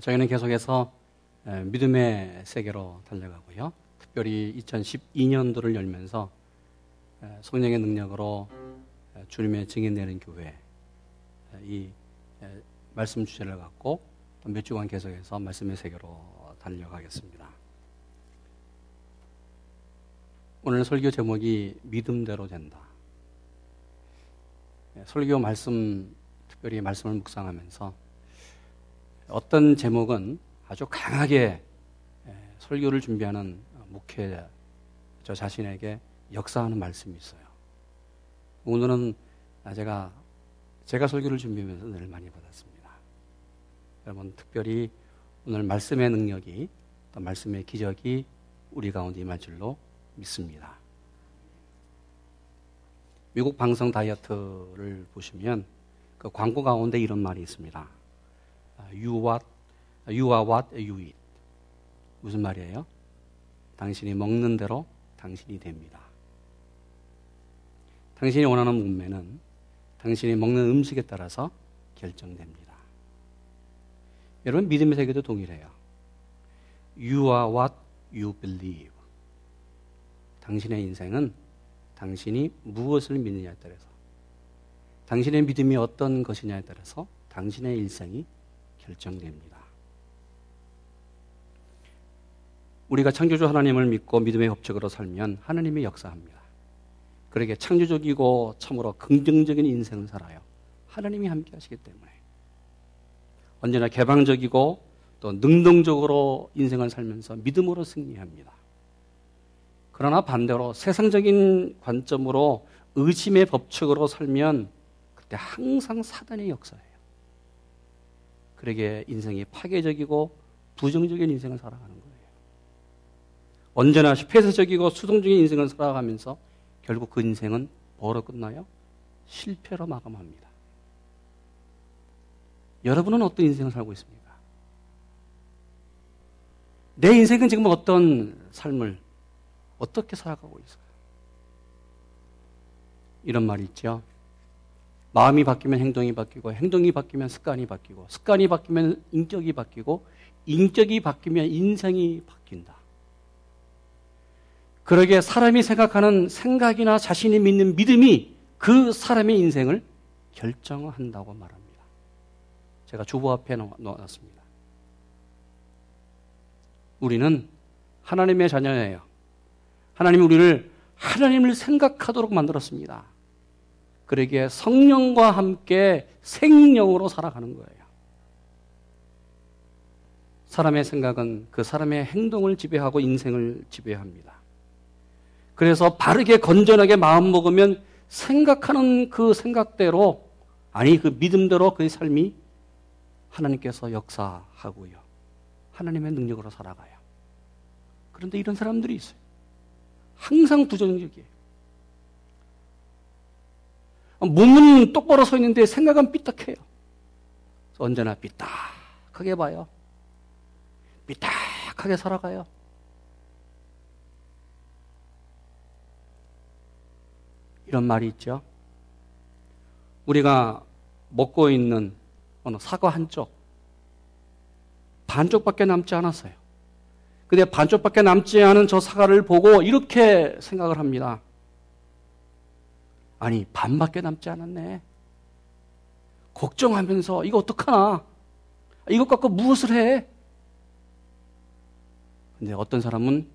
저희는 계속해서 믿음의 세계로 달려가고요. 특별히 2012년도를 열면서 성령의 능력으로 주님의 증인 되는 교회 이 말씀 주제를 갖고 몇 주간 계속해서 말씀의 세계로 달려가겠습니다. 오늘 설교 제목이 믿음대로 된다. 설교 말씀 특별히 말씀을 묵상하면서 어떤 제목은 아주 강하게 설교를 준비하는 목회 저 자신에게 역사하는 말씀이 있어요. 오늘은 제가 제가 설교를 준비하면서 늘 많이 받았습니다. 여러분 특별히 오늘 말씀의 능력이 또 말씀의 기적이 우리 가운데 임할 줄로 믿습니다. 미국 방송 다이어트를 보시면 그 광고 가운데 이런 말이 있습니다. You what, you are what you eat. 무슨 말이에요? 당신이 먹는 대로 당신이 됩니다. 당신이 원하는 몸매는 당신이 먹는 음식에 따라서 결정됩니다. 여러분, 믿음의 세계도 동일해요. You are what you believe. 당신의 인생은 당신이 무엇을 믿느냐에 따라서, 당신의 믿음이 어떤 것이냐에 따라서 당신의 일생이 결정됩니다. 우리가 창조주 하나님을 믿고 믿음의 법칙으로 살면 하나님이 역사합니다. 그러게 창조적이고 참으로 긍정적인 인생을 살아요. 하나님이 함께 하시기 때문에. 언제나 개방적이고 또 능동적으로 인생을 살면서 믿음으로 승리합니다. 그러나 반대로 세상적인 관점으로 의심의 법칙으로 살면 그때 항상 사단의 역사예요. 그러게 인생이 파괴적이고 부정적인 인생을 살아가는 거예요. 언제나 폐쇄적이고 수동적인 인생을 살아가면서 결국 그 인생은 뭐로 끝나요? 실패로 마감합니다. 여러분은 어떤 인생을 살고 있습니까? 내 인생은 지금 어떤 삶을 어떻게 살아가고 있어요? 이런 말이 있죠. 마음이 바뀌면 행동이 바뀌고 행동이 바뀌면 습관이 바뀌고 습관이 바뀌면 인격이 바뀌고 인격이 바뀌면 인생이 바뀐다. 그러게 사람이 생각하는 생각이나 자신이 믿는 믿음이 그 사람의 인생을 결정한다고 말합니다. 제가 주보 앞에 놓았습니다. 우리는 하나님의 자녀예요. 하나님이 우리를 하나님을 생각하도록 만들었습니다. 그러기에 성령과 함께 생명으로 살아가는 거예요. 사람의 생각은 그 사람의 행동을 지배하고 인생을 지배합니다. 그래서 바르게 건전하게 마음 먹으면 생각하는 그 생각대로 아니 그 믿음대로 그의 삶이 하나님께서 역사하고요. 하나님의 능력으로 살아가요. 그런데 이런 사람들이 있어요. 항상 부정적이에요. 몸은 똑바로 서 있는데 생각은 삐딱해요. 언제나 삐딱하게 봐요. 삐딱하게 살아가요. 이런 말이 있죠. 우리가 먹고 있는 어느 사과 한쪽, 반쪽밖에 남지 않았어요. 근데 반쪽밖에 남지 않은 저 사과를 보고 이렇게 생각을 합니다. 아니, 반밖에 남지 않았네. 걱정하면서 이거 어떡하나? 이것 갖고 무엇을 해? 근데 어떤 사람은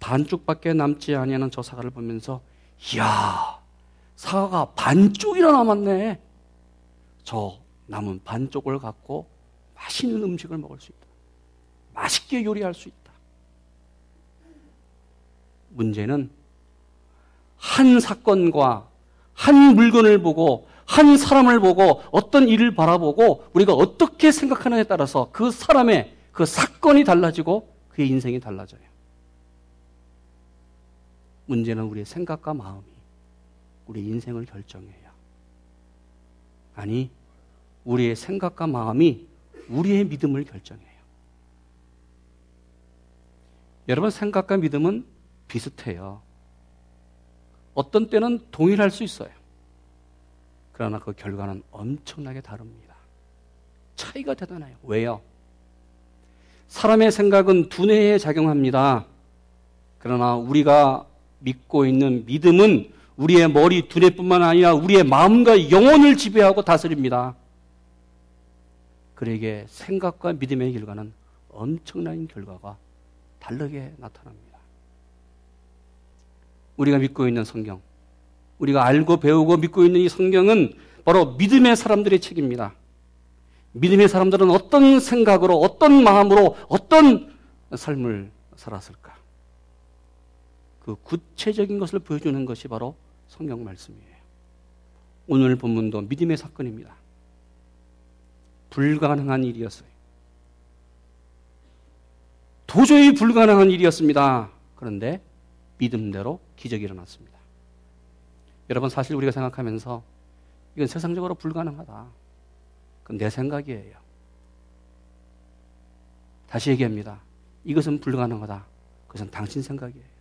반쪽밖에 남지 아니하는 저 사과를 보면서 이야, 사과가 반쪽이나 남았네. 저 남은 반쪽을 갖고 맛있는 음식을 먹을 수 있다. 맛있게 요리할 수 있다. 문제는 한 사건과 한 물건을 보고 한 사람을 보고 어떤 일을 바라보고 우리가 어떻게 생각하느냐에 따라서 그 사람의 그 사건이 달라지고 그의 인생이 달라져요. 문제는 우리의 생각과 마음이 우리 인생을 결정해요. 아니, 우리의 생각과 마음이 우리의 믿음을 결정해요. 여러분, 생각과 믿음은 비슷해요. 어떤 때는 동일할 수 있어요. 그러나 그 결과는 엄청나게 다릅니다. 차이가 대단해요. 왜요? 사람의 생각은 두뇌에 작용합니다. 그러나 우리가 믿고 있는 믿음은 우리의 머리, 두뇌뿐만 아니라 우리의 마음과 영혼을 지배하고 다스립니다. 그에게 생각과 믿음의 결과는 엄청난 결과가 다르게 나타납니다. 우리가 믿고 있는 성경, 우리가 알고 배우고 믿고 있는 이 성경은 바로 믿음의 사람들의 책입니다. 믿음의 사람들은 어떤 생각으로, 어떤 마음으로, 어떤 삶을 살았을까? 그 구체적인 것을 보여주는 것이 바로 성경 말씀이에요. 오늘 본문도 믿음의 사건입니다. 불가능한 일이었어요. 도저히 불가능한 일이었습니다. 그런데 믿음대로 기적이 일어났습니다. 여러분 사실 우리가 생각하면서 이건 세상적으로 불가능하다. 그건 내 생각이에요. 다시 얘기합니다. 이것은 불가능하다. 그것은 당신 생각이에요.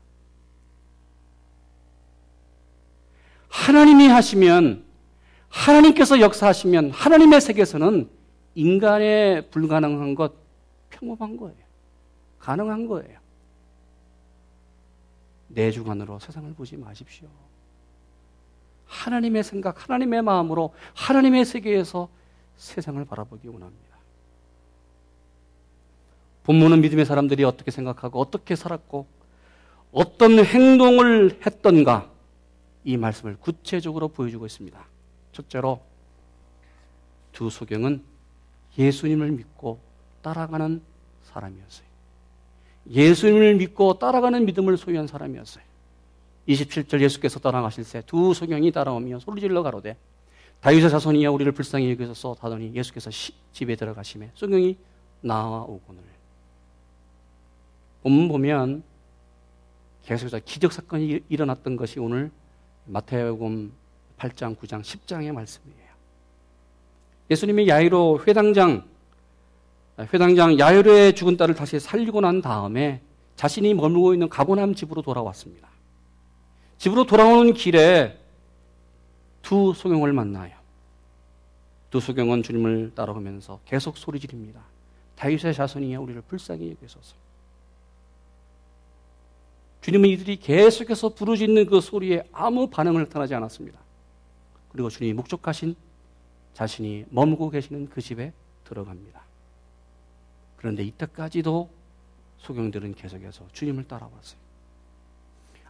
하나님이 하시면 하나님께서 역사하시면 하나님의 세계에서는 인간의 불가능한 것 평범한 거예요. 가능한 거예요. 내 주관으로 세상을 보지 마십시오. 하나님의 생각, 하나님의 마음으로 하나님의 세계에서 세상을 바라보기 원합니다. 본문은 믿음의 사람들이 어떻게 생각하고 어떻게 살았고 어떤 행동을 했던가 이 말씀을 구체적으로 보여주고 있습니다. 첫째로 두 소경은 예수님을 믿고 따라가는 사람이었어요. 예수님을 믿고 따라가는 믿음을 소유한 사람이었어요. 27절 예수께서 떠나가실 때 두 소경이 따라오며 소리질러 가로되 다윗의 자손이여 우리를 불쌍히 여기소서 하더니 예수께서 시, 집에 들어가심에 소경이 나와오거늘 본문 보면 계속해서 기적 사건이 일어났던 것이 오늘 마태복음 8장, 9장, 10장의 말씀이에요. 예수님이 야이로 회당장 회당장 야이로의 죽은 딸을 다시 살리고 난 다음에 자신이 머물고 있는 가고남 집으로 돌아왔습니다. 집으로 돌아오는 길에 두 소경을 만나요. 두 소경은 주님을 따라오면서 계속 소리 지릅니다. 다윗의 자손이여 우리를 불쌍히 여기소서. 주님은 이들이 계속해서 부르짖는 그 소리에 아무 반응을 나타나지 않았습니다. 그리고 주님이 목적하신 자신이 머물고 계시는 그 집에 들어갑니다. 그런데 이때까지도 소경들은 계속해서 주님을 따라왔어요.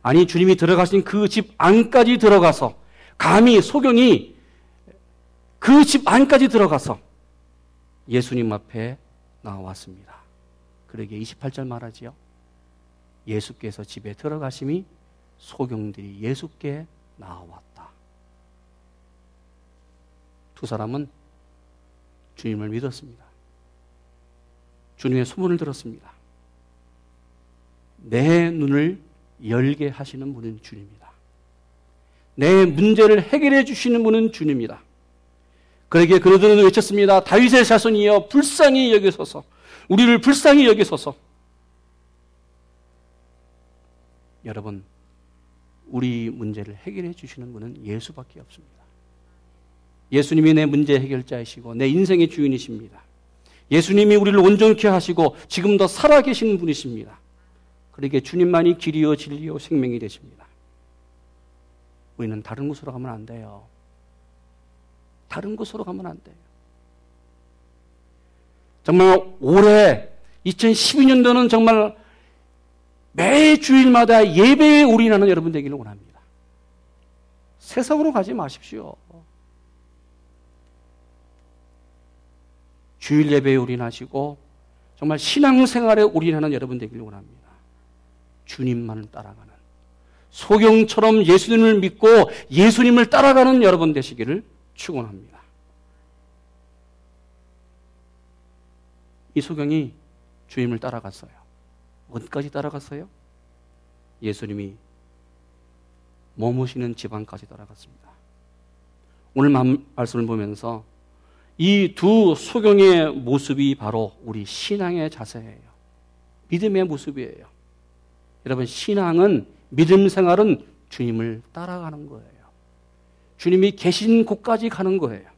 아니, 주님이 들어가신 그 집 안까지 들어가서 감히 소경이 그 집 안까지 들어가서 예수님 앞에 나왔습니다. 그러게 28절 말하지요. 예수께서 집에 들어가심이 소경들이 예수께 나왔다. 두 사람은 주님을 믿었습니다. 주님의 소문을 들었습니다. 내 눈을 열게 하시는 분은 주님이다. 내 문제를 해결해 주시는 분은 주님이다. 그에게 그들은 외쳤습니다. 다윗의 자손이여 불쌍히 여기소서. 우리를 불쌍히 여기소서. 여러분, 우리 문제를 해결해 주시는 분은 예수밖에 없습니다. 예수님이 내 문제 해결자이시고 내 인생의 주인이십니다. 예수님이 우리를 온전케 하시고 지금도 살아계신 분이십니다. 그러게 주님만이 길이요 진리요 생명이 되십니다. 우리는 다른 곳으로 가면 안 돼요. 다른 곳으로 가면 안 돼요. 정말 올해 2012년도는 정말 매 주일마다 예배에 올인하는 여러분 되기를 원합니다. 세상으로 가지 마십시오. 주일 예배에 올인하시고 정말 신앙생활에 올인하는 여러분 되기를 원합니다. 주님만을 따라가는 소경처럼 예수님을 믿고 예수님을 따라가는 여러분 되시기를 축원합니다. 이 소경이 주님을 따라갔어요. 어디까지 따라갔어요? 예수님이 머무시는 지방까지 따라갔습니다. 오늘 말씀을 보면서 이 두 소경의 모습이 바로 우리 신앙의 자세예요. 믿음의 모습이에요. 여러분, 신앙은, 믿음 생활은 주님을 따라가는 거예요. 주님이 계신 곳까지 가는 거예요.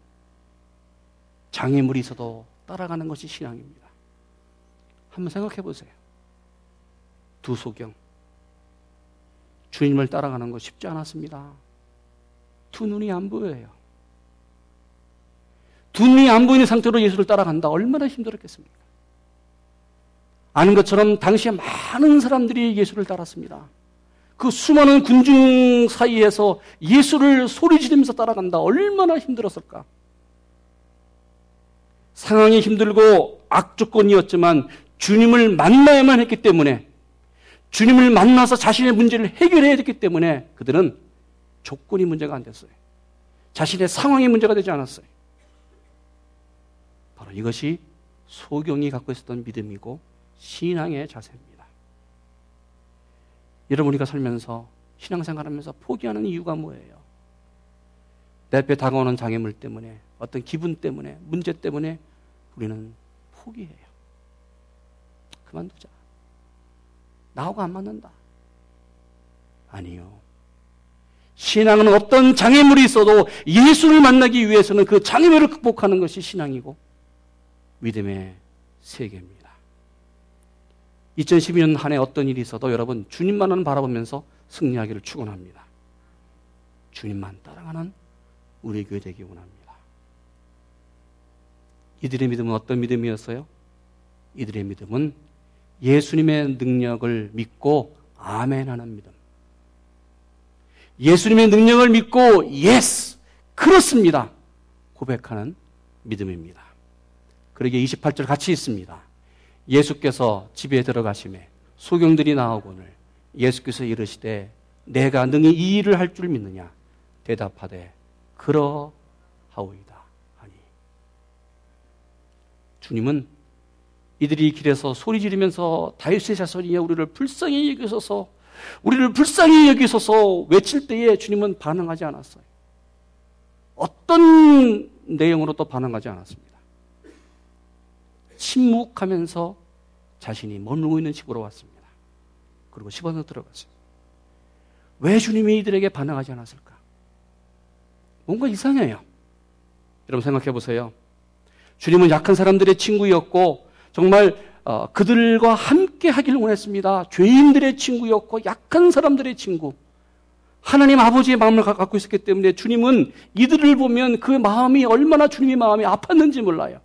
장애물이 있어도 따라가는 것이 신앙입니다. 한번 생각해 보세요. 두 소경. 주님을 따라가는 거 쉽지 않았습니다. 두 눈이 안 보여요. 두 눈이 안 보이는 상태로 예수를 따라간다. 얼마나 힘들었겠습니까? 아는 것처럼 당시에 많은 사람들이 예수를 따랐습니다. 그 수많은 군중 사이에서 예수를 소리 지르면서 따라간다. 얼마나 힘들었을까? 상황이 힘들고 악조건이었지만 주님을 만나야만 했기 때문에 주님을 만나서 자신의 문제를 해결해야 됐기 때문에 그들은 조건이 문제가 안 됐어요. 자신의 상황이 문제가 되지 않았어요. 이것이 소경이 갖고 있었던 믿음이고 신앙의 자세입니다. 여러분 우리가 살면서 신앙생활하면서 포기하는 이유가 뭐예요? 내 앞에 다가오는 장애물 때문에 어떤 기분 때문에 문제 때문에 우리는 포기해요. 그만두자. 나하고 안 맞는다. 아니요. 신앙은 어떤 장애물이 있어도 예수를 만나기 위해서는 그 장애물을 극복하는 것이 신앙이고 믿음의 세계입니다. 2012년 한 해 어떤 일이 있어도 여러분 주님만을 바라보면서 승리하기를 축원합니다. 주님만 따라가는 우리 교회 되기 원합니다. 이들의 믿음은 어떤 믿음이었어요? 이들의 믿음은 예수님의 능력을 믿고 아멘 하는 믿음. 예수님의 능력을 믿고 yes 그렇습니다. 고백하는 믿음입니다. 그러게 28절 같이 읽습니다. 예수께서 집에 들어가심에 소경들이 나오거늘 예수께서 이르시되 내가 능히 이 일을 할 줄 믿느냐 대답하되 그러하오이다 하니 주님은 이들이 길에서 소리 지르면서 다윗의 자손이여 우리를 불쌍히 여기소서 우리를 불쌍히 여기소서 외칠 때에 주님은 반응하지 않았어요. 어떤 내용으로 또 반응하지 않았습니다. 침묵하면서 자신이 머물고 있는 집으로 왔습니다. 그리고 집안으로 들어갔어요. 왜 주님이 이들에게 반응하지 않았을까? 뭔가 이상해요. 여러분 생각해 보세요. 주님은 약한 사람들의 친구였고 정말 어, 그들과 함께 하기를 원했습니다. 죄인들의 친구였고 약한 사람들의 친구. 하나님 아버지의 마음을 갖고 있었기 때문에 주님은 이들을 보면 그 마음이 얼마나 주님의 마음이 아팠는지 몰라요.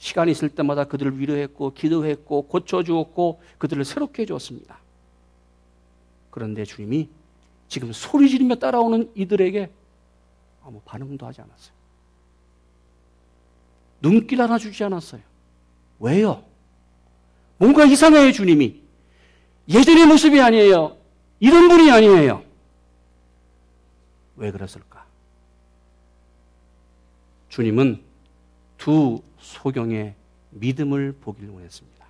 시간이 있을 때마다 그들을 위로했고 기도했고 고쳐주었고 그들을 새롭게 해주었습니다. 그런데 주님이 지금 소리 지르며 따라오는 이들에게 아무 반응도 하지 않았어요. 눈길 하나 주지 않았어요. 왜요? 뭔가 이상해요, 주님이. 예전의 모습이 아니에요. 이런 분이 아니에요. 왜 그랬을까? 주님은 두 소경의 믿음을 보기를 원했습니다.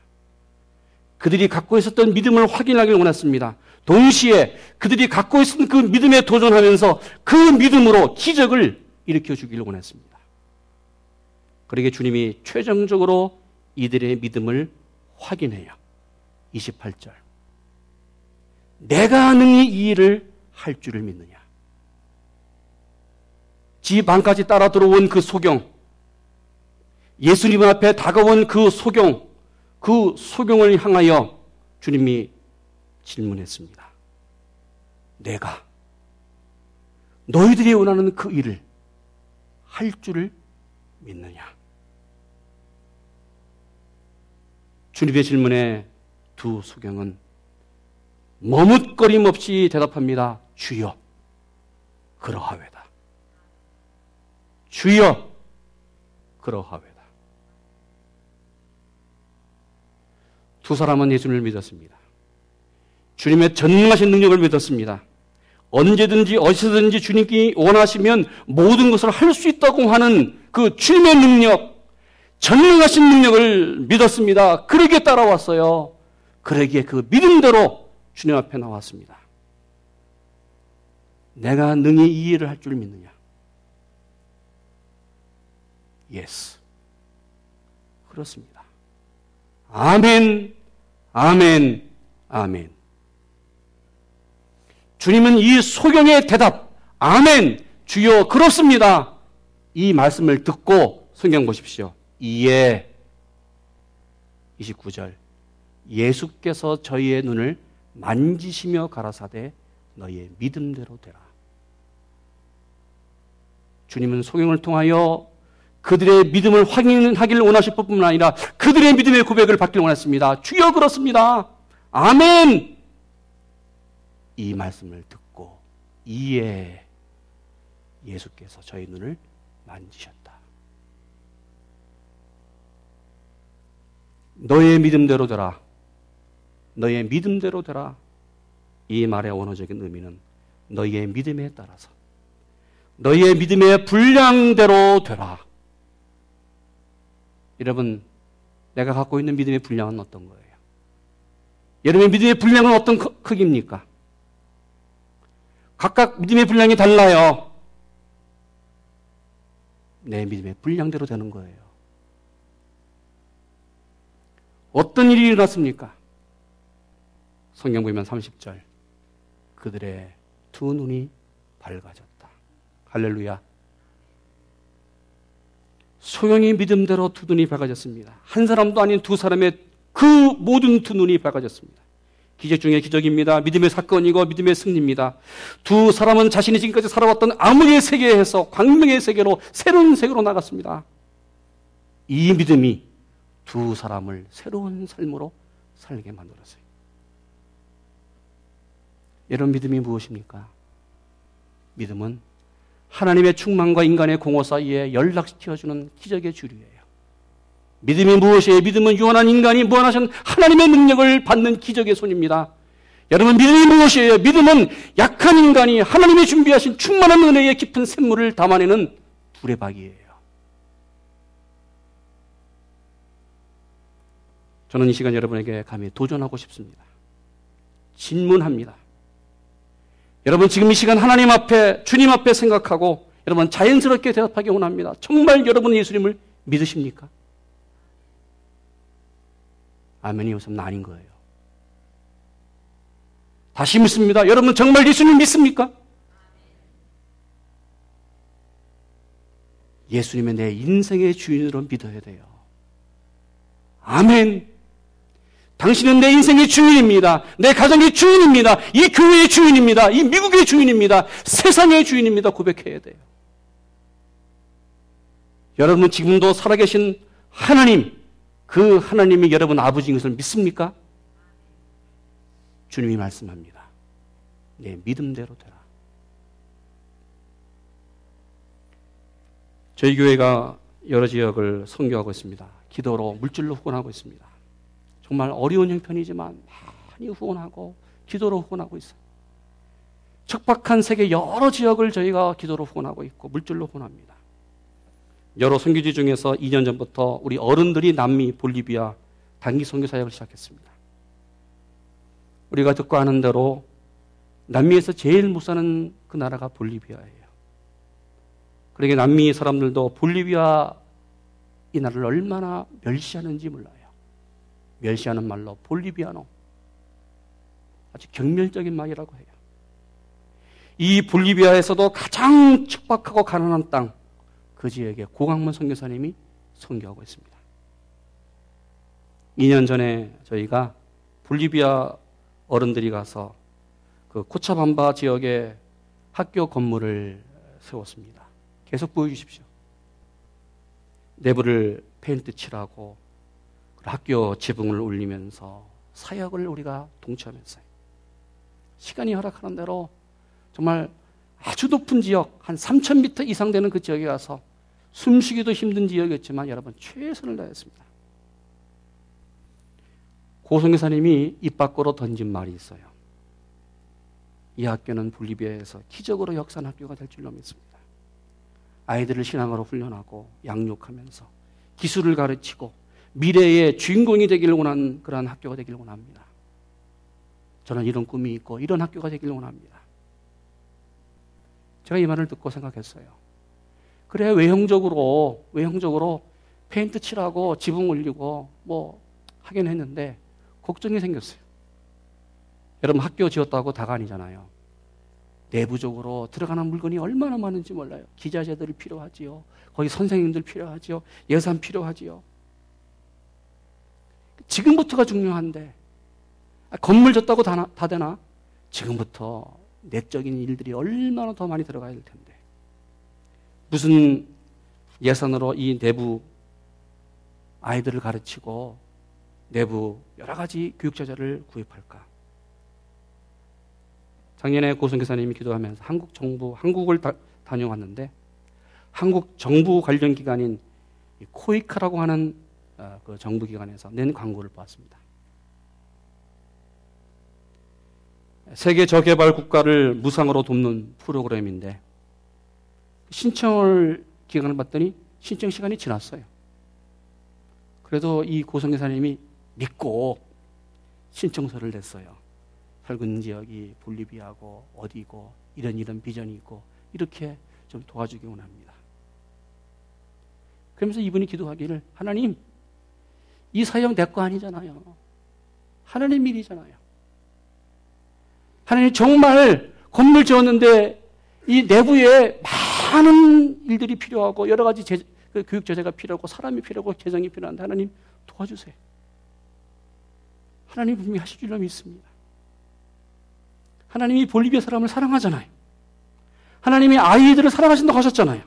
그들이 갖고 있었던 믿음을 확인하기를 원했습니다. 동시에 그들이 갖고 있었던 그 믿음에 도전하면서 그 믿음으로 기적을 일으켜 주기를 원했습니다. 그러게 주님이 최종적으로 이들의 믿음을 확인해요. 28절. 내가 능히 이 일을 할 줄을 믿느냐? 집 안까지 따라 들어온 그 소경, 예수님 앞에 다가온 그 소경, 그 소경을 향하여 주님이 질문했습니다. 내가 너희들이 원하는 그 일을 할 줄을 믿느냐? 주님의 질문에 두 소경은 머뭇거림 없이 대답합니다. 주여, 그러하외다. 주여, 그러하외다. 두 사람은 예수님을 믿었습니다. 주님의 전능하신 능력을 믿었습니다. 언제든지 어디서든지 주님께 원하시면 모든 것을 할 수 있다고 하는 그 주님의 능력, 전능하신 능력을 믿었습니다. 그러기에 따라왔어요. 그러기에 그 믿음대로 주님 앞에 나왔습니다. 내가 능히 이 일을 할 줄 믿느냐? Yes. 그렇습니다. 아멘. 아멘, 아멘. 주님은 이 소경의 대답, 아멘, 주여, 그렇습니다. 이 말씀을 듣고 성경 보십시오. 이에 29절 예수께서 저희의 눈을 만지시며 가라사대 너희의 믿음대로 되라. 주님은 소경을 통하여 그들의 믿음을 확인하기를 원하실 뿐만 아니라 그들의 믿음의 고백을 받기를 원했습니다. 주여 그렇습니다. 아멘! 이 말씀을 듣고 이에 예수께서 저희 눈을 만지셨다. 너의 믿음대로 되라. 너의 믿음대로 되라. 이 말의 원어적인 의미는 너희의 믿음에 따라서 너희의 믿음의 분량대로 되라. 여러분, 내가 갖고 있는 믿음의 분량은 어떤 거예요? 여러분의 믿음의 분량은 어떤 크기입니까? 각각 믿음의 분량이 달라요. 내 믿음의 분량대로 되는 거예요. 어떤 일이 일어났습니까? 성경 보면 30절. 그들의 두 눈이 밝아졌다. 할렐루야. 소영이 믿음대로 두 눈이 밝아졌습니다. 한 사람도 아닌 두 사람의 그 모든 두 눈이 밝아졌습니다. 기적 중의 기적입니다. 믿음의 사건이고 믿음의 승리입니다. 두 사람은 자신이 지금까지 살아왔던 암흑의 세계에서 광명의 세계로 새로운 세계로 나갔습니다. 이 믿음이 두 사람을 새로운 삶으로 살게 만들었어요. 여러분 믿음이 무엇입니까? 믿음은 하나님의 충만과 인간의 공허 사이에 연락시켜주는 기적의 주류예요. 믿음이 무엇이에요? 믿음은 유한한 인간이 무한하신 하나님의 능력을 받는 기적의 손입니다. 여러분, 믿음이 무엇이에요? 믿음은 약한 인간이 하나님이 준비하신 충만한 은혜의 깊은 샘물을 담아내는 두레박이에요. 저는 이 시간 여러분에게 감히 도전하고 싶습니다. 질문합니다. 여러분 지금 이 시간 하나님 앞에 주님 앞에 생각하고 여러분 자연스럽게 대답하기 원합니다. 정말 여러분 예수님을 믿으십니까? 아멘이 우선 아닌 거예요. 다시 묻습니다. 여러분 정말 예수님 믿습니까? 예수님의 내 인생의 주인으로 믿어야 돼요. 아멘. 당신은 내 인생의 주인입니다. 내 가정의 주인입니다. 이 교회의 주인입니다. 이 미국의 주인입니다. 세상의 주인입니다. 고백해야 돼요. 여러분은 지금도 살아계신 하나님, 그 하나님이 여러분 아버지인 것을 믿습니까? 주님이 말씀합니다. 내 믿음대로 되라. 저희 교회가 여러 지역을 선교하고 있습니다. 기도로 물질로 후원하고 있습니다. 정말 어려운 형편이지만 많이 후원하고 기도로 후원하고 있어요. 척박한 세계 여러 지역을 저희가 기도로 후원하고 있고 물질로 후원합니다. 여러 선교지 중에서 2년 전부터 우리 어른들이 남미 볼리비아 단기 선교 사역을 시작했습니다. 우리가 듣고 아는 대로 남미에서 제일 못 사는 그 나라가 볼리비아예요. 그러게 남미 사람들도 볼리비아 이 나라를 얼마나 멸시하는지 몰라요. 멸시하는 말로 볼리비아노. 아주 경멸적인 말이라고 해요. 이 볼리비아에서도 가장 척박하고 가난한 땅, 그 지역에 고강문 선교사님이 선교하고 있습니다. 2년 전에 저희가 볼리비아 어른들이 가서 그 코차밤바 지역에 학교 건물을 세웠습니다. 계속 보여주십시오. 내부를 페인트 칠하고 학교 지붕을 울리면서 사역을 우리가 동참했어요. 시간이 허락하는 대로 정말 아주 높은 지역, 한 3,000m 이상 되는 그 지역에 가서 숨쉬기도 힘든 지역이었지만 여러분 최선을 다했습니다. 고성교사님이 입 밖으로 던진 말이 있어요. 이 학교는 볼리비아에서 기적으로 역산 학교가 될 줄로 믿습니다. 아이들을 신앙으로 훈련하고 양육하면서 기술을 가르치고 미래의 주인공이 되기를 원하는 그러한 학교가 되기를 원합니다. 저는 이런 꿈이 있고 이런 학교가 되기를 원합니다. 제가 이 말을 듣고 생각했어요. 그래 외형적으로 외형적으로 페인트 칠하고 지붕 올리고 뭐 하긴 했는데 걱정이 생겼어요. 여러분 학교 지었다고 다가 아니잖아요. 내부적으로 들어가는 물건이 얼마나 많은지 몰라요. 기자재들이 필요하지요. 거기 선생님들 필요하지요. 예산 필요하지요. 지금부터가 중요한데 아, 건물 졌다고 다, 다 되나? 지금부터 내적인 일들이 얼마나 더 많이 들어가야 될 텐데 무슨 예산으로 이 내부 아이들을 가르치고 내부 여러 가지 교육자재를 구입할까? 작년에 고성교사님이 기도하면서 한국 정부, 한국을 다, 다녀왔는데 한국 정부 관련 기관인 코이카라고 하는 어, 그 정부 기관에서 낸 광고를 보았습니다. 세계 저개발 국가를 무상으로 돕는 프로그램인데 신청을 기간을 봤더니 신청 시간이 지났어요. 그래도 이 고성교사님이 믿고 신청서를 냈어요. 살군 지역이 볼리비아고 어디고 이런 이런 비전이 있고 이렇게 좀 도와주기 원합니다. 그러면서 이분이 기도하기를 하나님 이 사역 내거 아니잖아요. 하나님 일이잖아요. 하나님 정말 건물 지었는데 이 내부에 많은 일들이 필요하고 여러 가지 제, 그 교육 제재가 필요하고 사람이 필요하고 개정이 필요한데 하나님 도와주세요. 하나님 분명히 하실 줄로 믿습니다. 하나님이 볼리비아 사람을 사랑하잖아요. 하나님이 아이들을 사랑하신다고 하셨잖아요.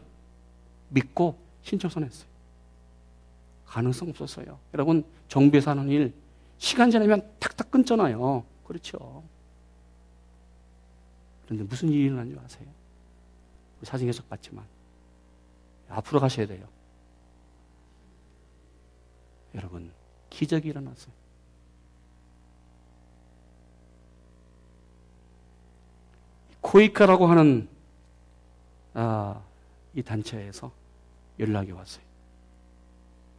믿고 신청서 냈어요. 가능성 없었어요. 여러분, 정부에서 하는 일, 시간 지나면 탁탁 끊잖아요. 그렇죠. 그런데 무슨 일이 일어난지 아세요? 사진 계속 봤지만. 앞으로 가셔야 돼요. 여러분, 기적이 일어났어요. 코이카라고 하는 아, 이 단체에서 연락이 왔어요.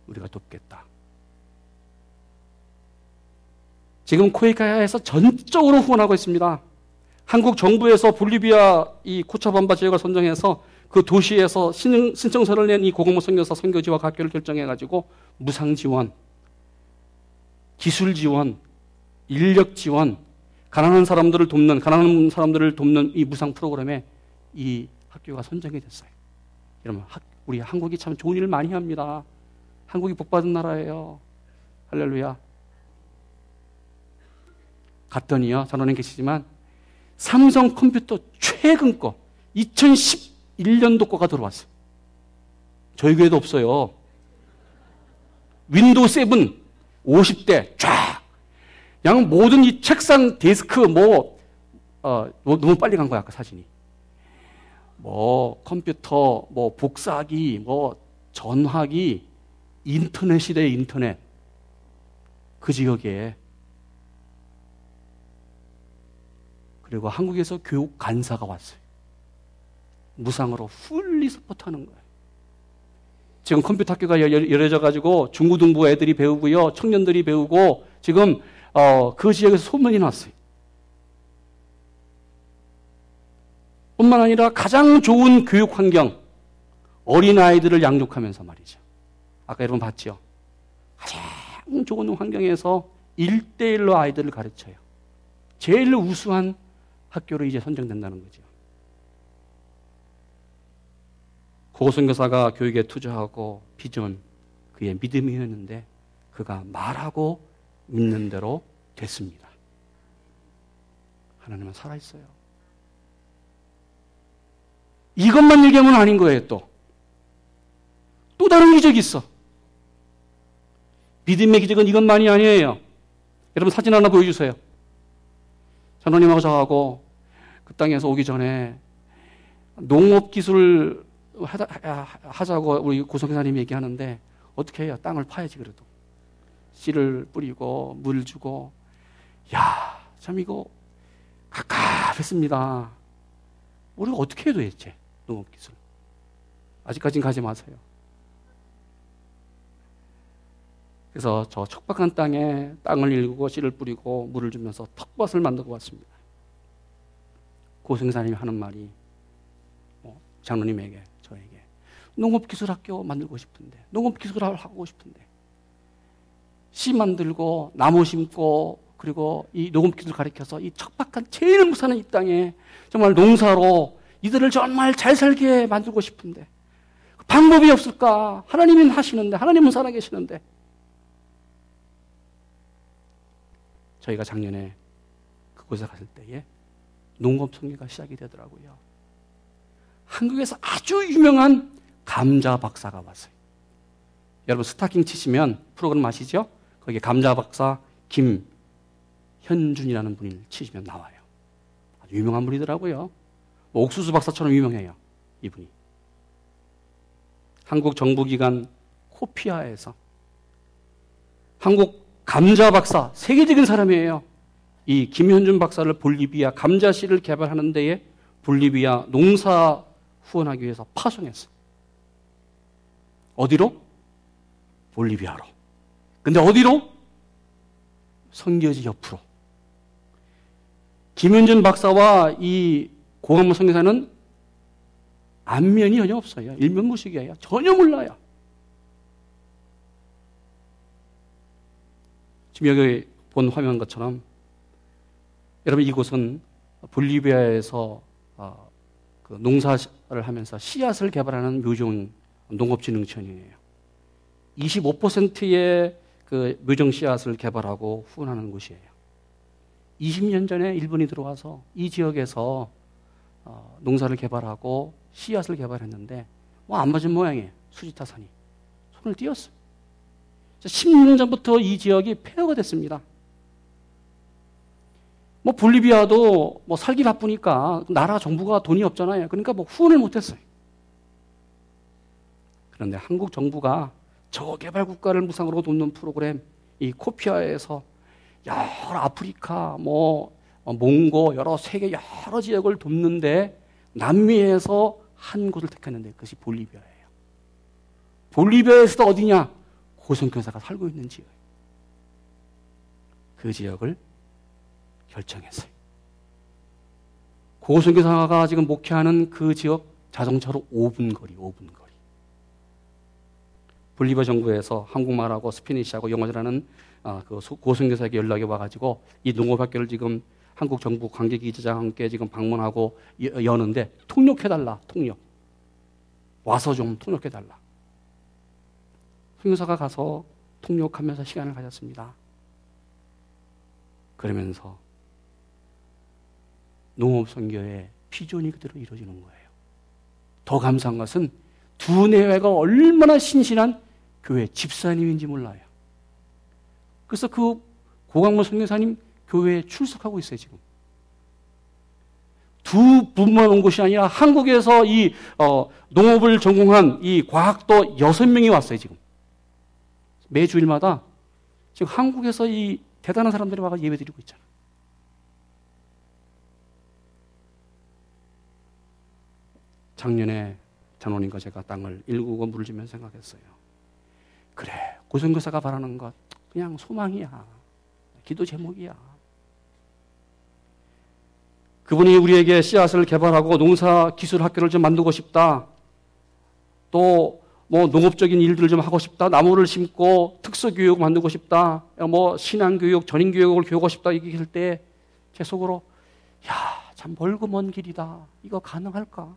우리가 돕겠다. 지금 코이카야에서 전적으로 후원하고 있습니다. 한국 정부에서 볼리비아 이 코차밤바 지역을 선정해서 그 도시에서 신청, 서를 낸 이 고공모 선교사 선교지와 학교를 결정해가지고 무상 지원, 기술 지원, 인력 지원, 가난한 사람들을 돕는, 가난한 사람들을 돕는 이 무상 프로그램에 이 학교가 선정이 됐어요. 여러분, 우리 한국이 참 좋은 일을 많이 합니다. 한국이 복받은 나라예요. 할렐루야. 갔더니요, 전원에 계시지만, 삼성 컴퓨터 최근 거, 2011년도 거가 들어왔어요. 저희 교회도 없어요. Windows 7, 50대, 쫙. 양 모든 이 책상, 데스크, 뭐, 어, 뭐 너무 빨리 간 거야, 아까 사진이. 뭐, 컴퓨터, 뭐, 복사기, 뭐, 전화기, 인터넷 시대의 인터넷. 그 지역에. 그리고 한국에서 교육 간사가 왔어요. 무상으로 풀리 서포트하는 거예요. 지금 컴퓨터 학교가 열어져 가지고 중고등부 애들이 배우고요, 청년들이 배우고 지금 어, 그 지역에서 소문이 났어요. 뿐만 아니라 가장 좋은 교육 환경, 어린아이들을 양육하면서 말이죠. 아까 여러분 봤죠? 가장 좋은 환경에서 1대1로 아이들을 가르쳐요. 제일 우수한 학교로 이제 선정된다는 거죠. 고선교사가 교육에 투자하고 비전, 그의 믿음이었는데 그가 말하고 믿는 대로 됐습니다. 하나님은 살아있어요. 이것만 얘기하면 아닌 거예요, 또. 또 다른 기적이 있어. 믿음의 기적은 이것만이 아니에요. 여러분 사진 하나 보여주세요. 전원님하고 저하고 그 땅에서 오기 전에 농업 기술 하자고 우리 고성사님이 얘기하는데 어떻게 해요? 땅을 파야지 그래도. 씨를 뿌리고 물 주고 야, 참 이거 갑갑했습니다. 우리가 어떻게 해도 했지? 농업 기술. 아직까진 가지 마세요. 그래서 저 척박한 땅에 땅을 일구고 씨를 뿌리고 물을 주면서 텃밭을 만들고 왔습니다. 고승사님이 하는 말이 뭐 장로님에게 저에게 농업기술학교 만들고 싶은데 농업기술을 하고 싶은데 씨 만들고 나무 심고 그리고 이 녹음기술 가르쳐서 이 척박한 제일 무사한 이 땅에 정말 농사로 이들을 정말 잘 살게 만들고 싶은데 방법이 없을까? 하나님은 하시는데 하나님은 살아계시는데 저희가 작년에 그곳에 갔을 때에 농업 성계가 시작이 되더라고요. 한국에서 아주 유명한 감자 박사가 왔어요. 여러분 스타킹 치시면 프로그램 아시죠? 거기에 감자 박사 김현준이라는 분을 치시면 나와요. 아주 유명한 분이더라고요. 뭐 옥수수 박사처럼 유명해요. 이분이. 한국 정부기관 코피아에서 한국 감자 박사, 세계적인 사람이에요. 이 김현준 박사를 볼리비아 감자 씨를 개발하는 데에 볼리비아 농사 후원하기 위해서 파송했어. 어디로? 볼리비아로. 근데 어디로? 성교지 옆으로. 김현준 박사와 이 고강모 성교사는 안면이 전혀 없어요. 일면무식이에요. 전혀 몰라요. 지금 여기 본 화면 것처럼 여러분 이곳은 볼리비아에서 어, 그 농사를 하면서 씨앗을 개발하는 묘종 농업진흥청이에요. 25%의 그 묘종 씨앗을 개발하고 후원하는 곳이에요. 20년 전에 일본이 들어와서 이 지역에서 어, 농사를 개발하고 씨앗을 개발했는데 뭐 안 맞은 모양이에요. 수지타산이. 손을 띄었어요. 10년 전부터 이 지역이 폐허가 됐습니다. 뭐 볼리비아도 뭐 살기 바쁘니까 나라 정부가 돈이 없잖아요. 그러니까 뭐 후원을 못했어요. 그런데 한국 정부가 저개발 국가를 무상으로 돕는 프로그램 이 코피아에서 여러 아프리카 뭐 몽고 여러 세계 여러 지역을 돕는데 남미에서 한 곳을 택했는데 그것이 볼리비아예요. 볼리비아에서도 어디냐? 고성교사가 살고 있는 지역. 그 지역을 결정했어요. 고성교사가 지금 목회하는 그 지역 자동차로 5분 거리, 5분 거리. 볼리비아 정부에서 한국말하고 스페니시하고 영어 잘하는 아, 그 고성교사에게 연락이 와가지고 이 농업학교를 지금 한국 정부 관계기자와 함께 지금 방문하고 여는데 통역해달라, 통역. 와서 좀 통역해달라. 통역사가 가서 통역하면서 시간을 가졌습니다. 그러면서 농업선교의 피존이 그대로 이루어지는 거예요. 더 감사한 것은 두 내외가 얼마나 신신한 교회 집사님인지 몰라요. 그래서 그 고강모 선교사님 교회에 출석하고 있어요, 지금. 두 분만 온 것이 아니라 한국에서 이 어, 농업을 전공한 이 과학도 여섯 명이 왔어요, 지금. 매주일마다 지금 한국에서 이 대단한 사람들이 와서 예배 드리고 있잖아요. 작년에 장로님과 제가 땅을 일구고 물을 주면 생각했어요. 그래, 고성교사가 바라는 것 그냥 소망이야. 기도 제목이야. 그분이 우리에게 씨앗을 개발하고 농사 기술 학교를 좀 만들고 싶다. 또 뭐 농업적인 일들을 좀 하고 싶다. 나무를 심고 특수 교육 만들고 싶다. 뭐 신앙 교육, 전인 교육을 교육하고 싶다 얘기할 때 제 속으로 야, 참 멀고 먼 길이다. 이거 가능할까?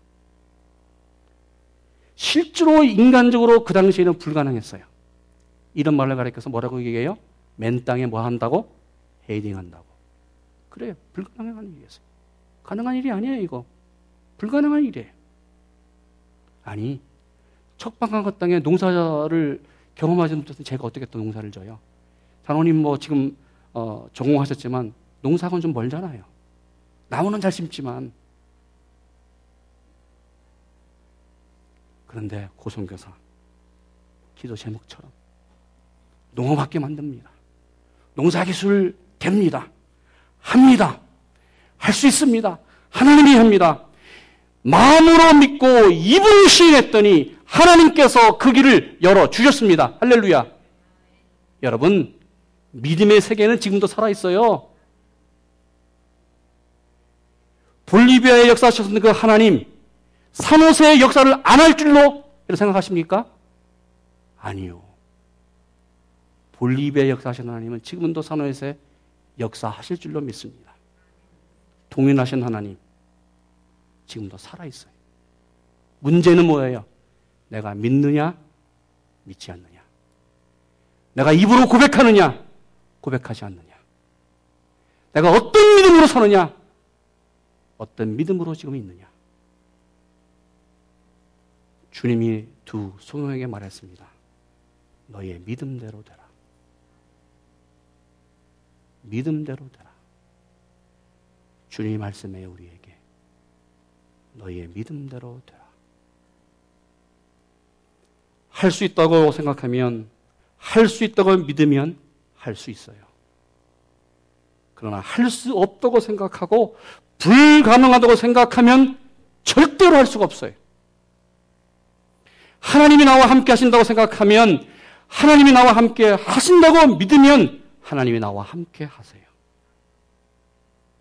실제로 인간적으로 그 당시에는 불가능했어요. 이런 말을 가르쳐서 뭐라고 얘기해요? 맨 땅에 뭐 한다고? 헤딩 한다고. 그래, 불가능한 일이었어요. 가능한 일이 아니에요, 이거. 불가능한 일이에요. 아니, 척박한 것 땅에 농사를 경험하지 못해서 제가 어떻게 또 농사를 져요? 단원님 뭐 지금 어, 전공하셨지만 농사건 좀 멀잖아요. 나무는 잘 심지만 그런데 고성교사 기도 제목처럼 농업학교 만듭니다. 농사기술 됩니다. 합니다. 할 수 있습니다. 하나님이 합니다. 마음으로 믿고 입으로 시인했더니 하나님께서 그 길을 열어 주셨습니다. 할렐루야. 여러분, 믿음의 세계는 지금도 살아있어요. 볼리비아의 역사하셨던 그 하나님, 산호세의 역사를 안 할 줄로 생각하십니까? 아니요. 볼리비아의 역사하신 하나님은 지금도 산호에서 역사하실 줄로 믿습니다. 동일하신 하나님 지금도 살아있어요. 문제는 뭐예요? 내가 믿느냐, 믿지 않느냐. 내가 입으로 고백하느냐, 고백하지 않느냐. 내가 어떤 믿음으로 사느냐? 어떤 믿음으로 지금 있느냐? 주님이 두 소명에게 말했습니다. 너의 믿음대로 되라. 믿음대로 되라. 주님이 말씀해 우리에게 너의 믿음대로 되라. 할 수 있다고 생각하면 할 수 있다고 믿으면 할 수 있어요. 그러나 할 수 없다고 생각하고 불가능하다고 생각하면 절대로 할 수가 없어요. 하나님이 나와 함께 하신다고 생각하면 하나님이 나와 함께 하신다고 믿으면 하나님이 나와 함께 하세요.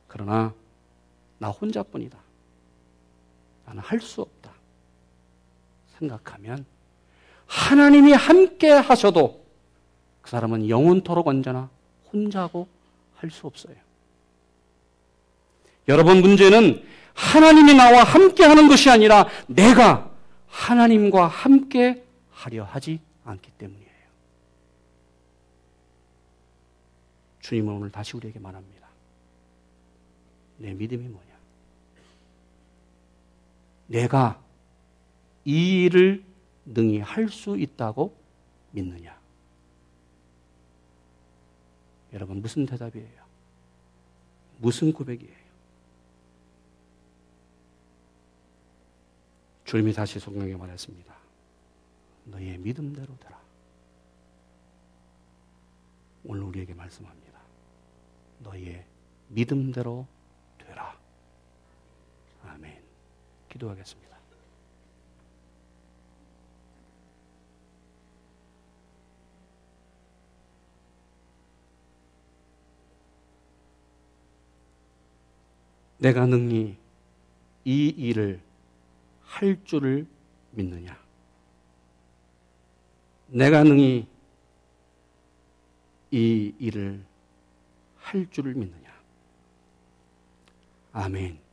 그러나 나 혼자뿐이다. 나는 할 수 없다. 생각하면 하나님이 함께 하셔도 그 사람은 영원토록 언제나 혼자고 할 수 없어요. 여러분 문제는 하나님이 나와 함께 하는 것이 아니라 내가 하나님과 함께 하려 하지 않기 때문이에요. 주님은 오늘 다시 우리에게 말합니다. 내 믿음이 뭐냐? 내가 이 일을 능히 할 수 있다고 믿느냐? 여러분, 무슨 대답이에요? 무슨 고백이에요? 주님이 다시 성경에 말했습니다. 너의 믿음대로 되라. 오늘 우리에게 말씀합니다. 너의 믿음대로 되라. 아멘. 기도하겠습니다. 내가 능히 이 일을 할 줄을 믿느냐? 내가 능히 이 일을 할 줄을 믿느냐? 아멘.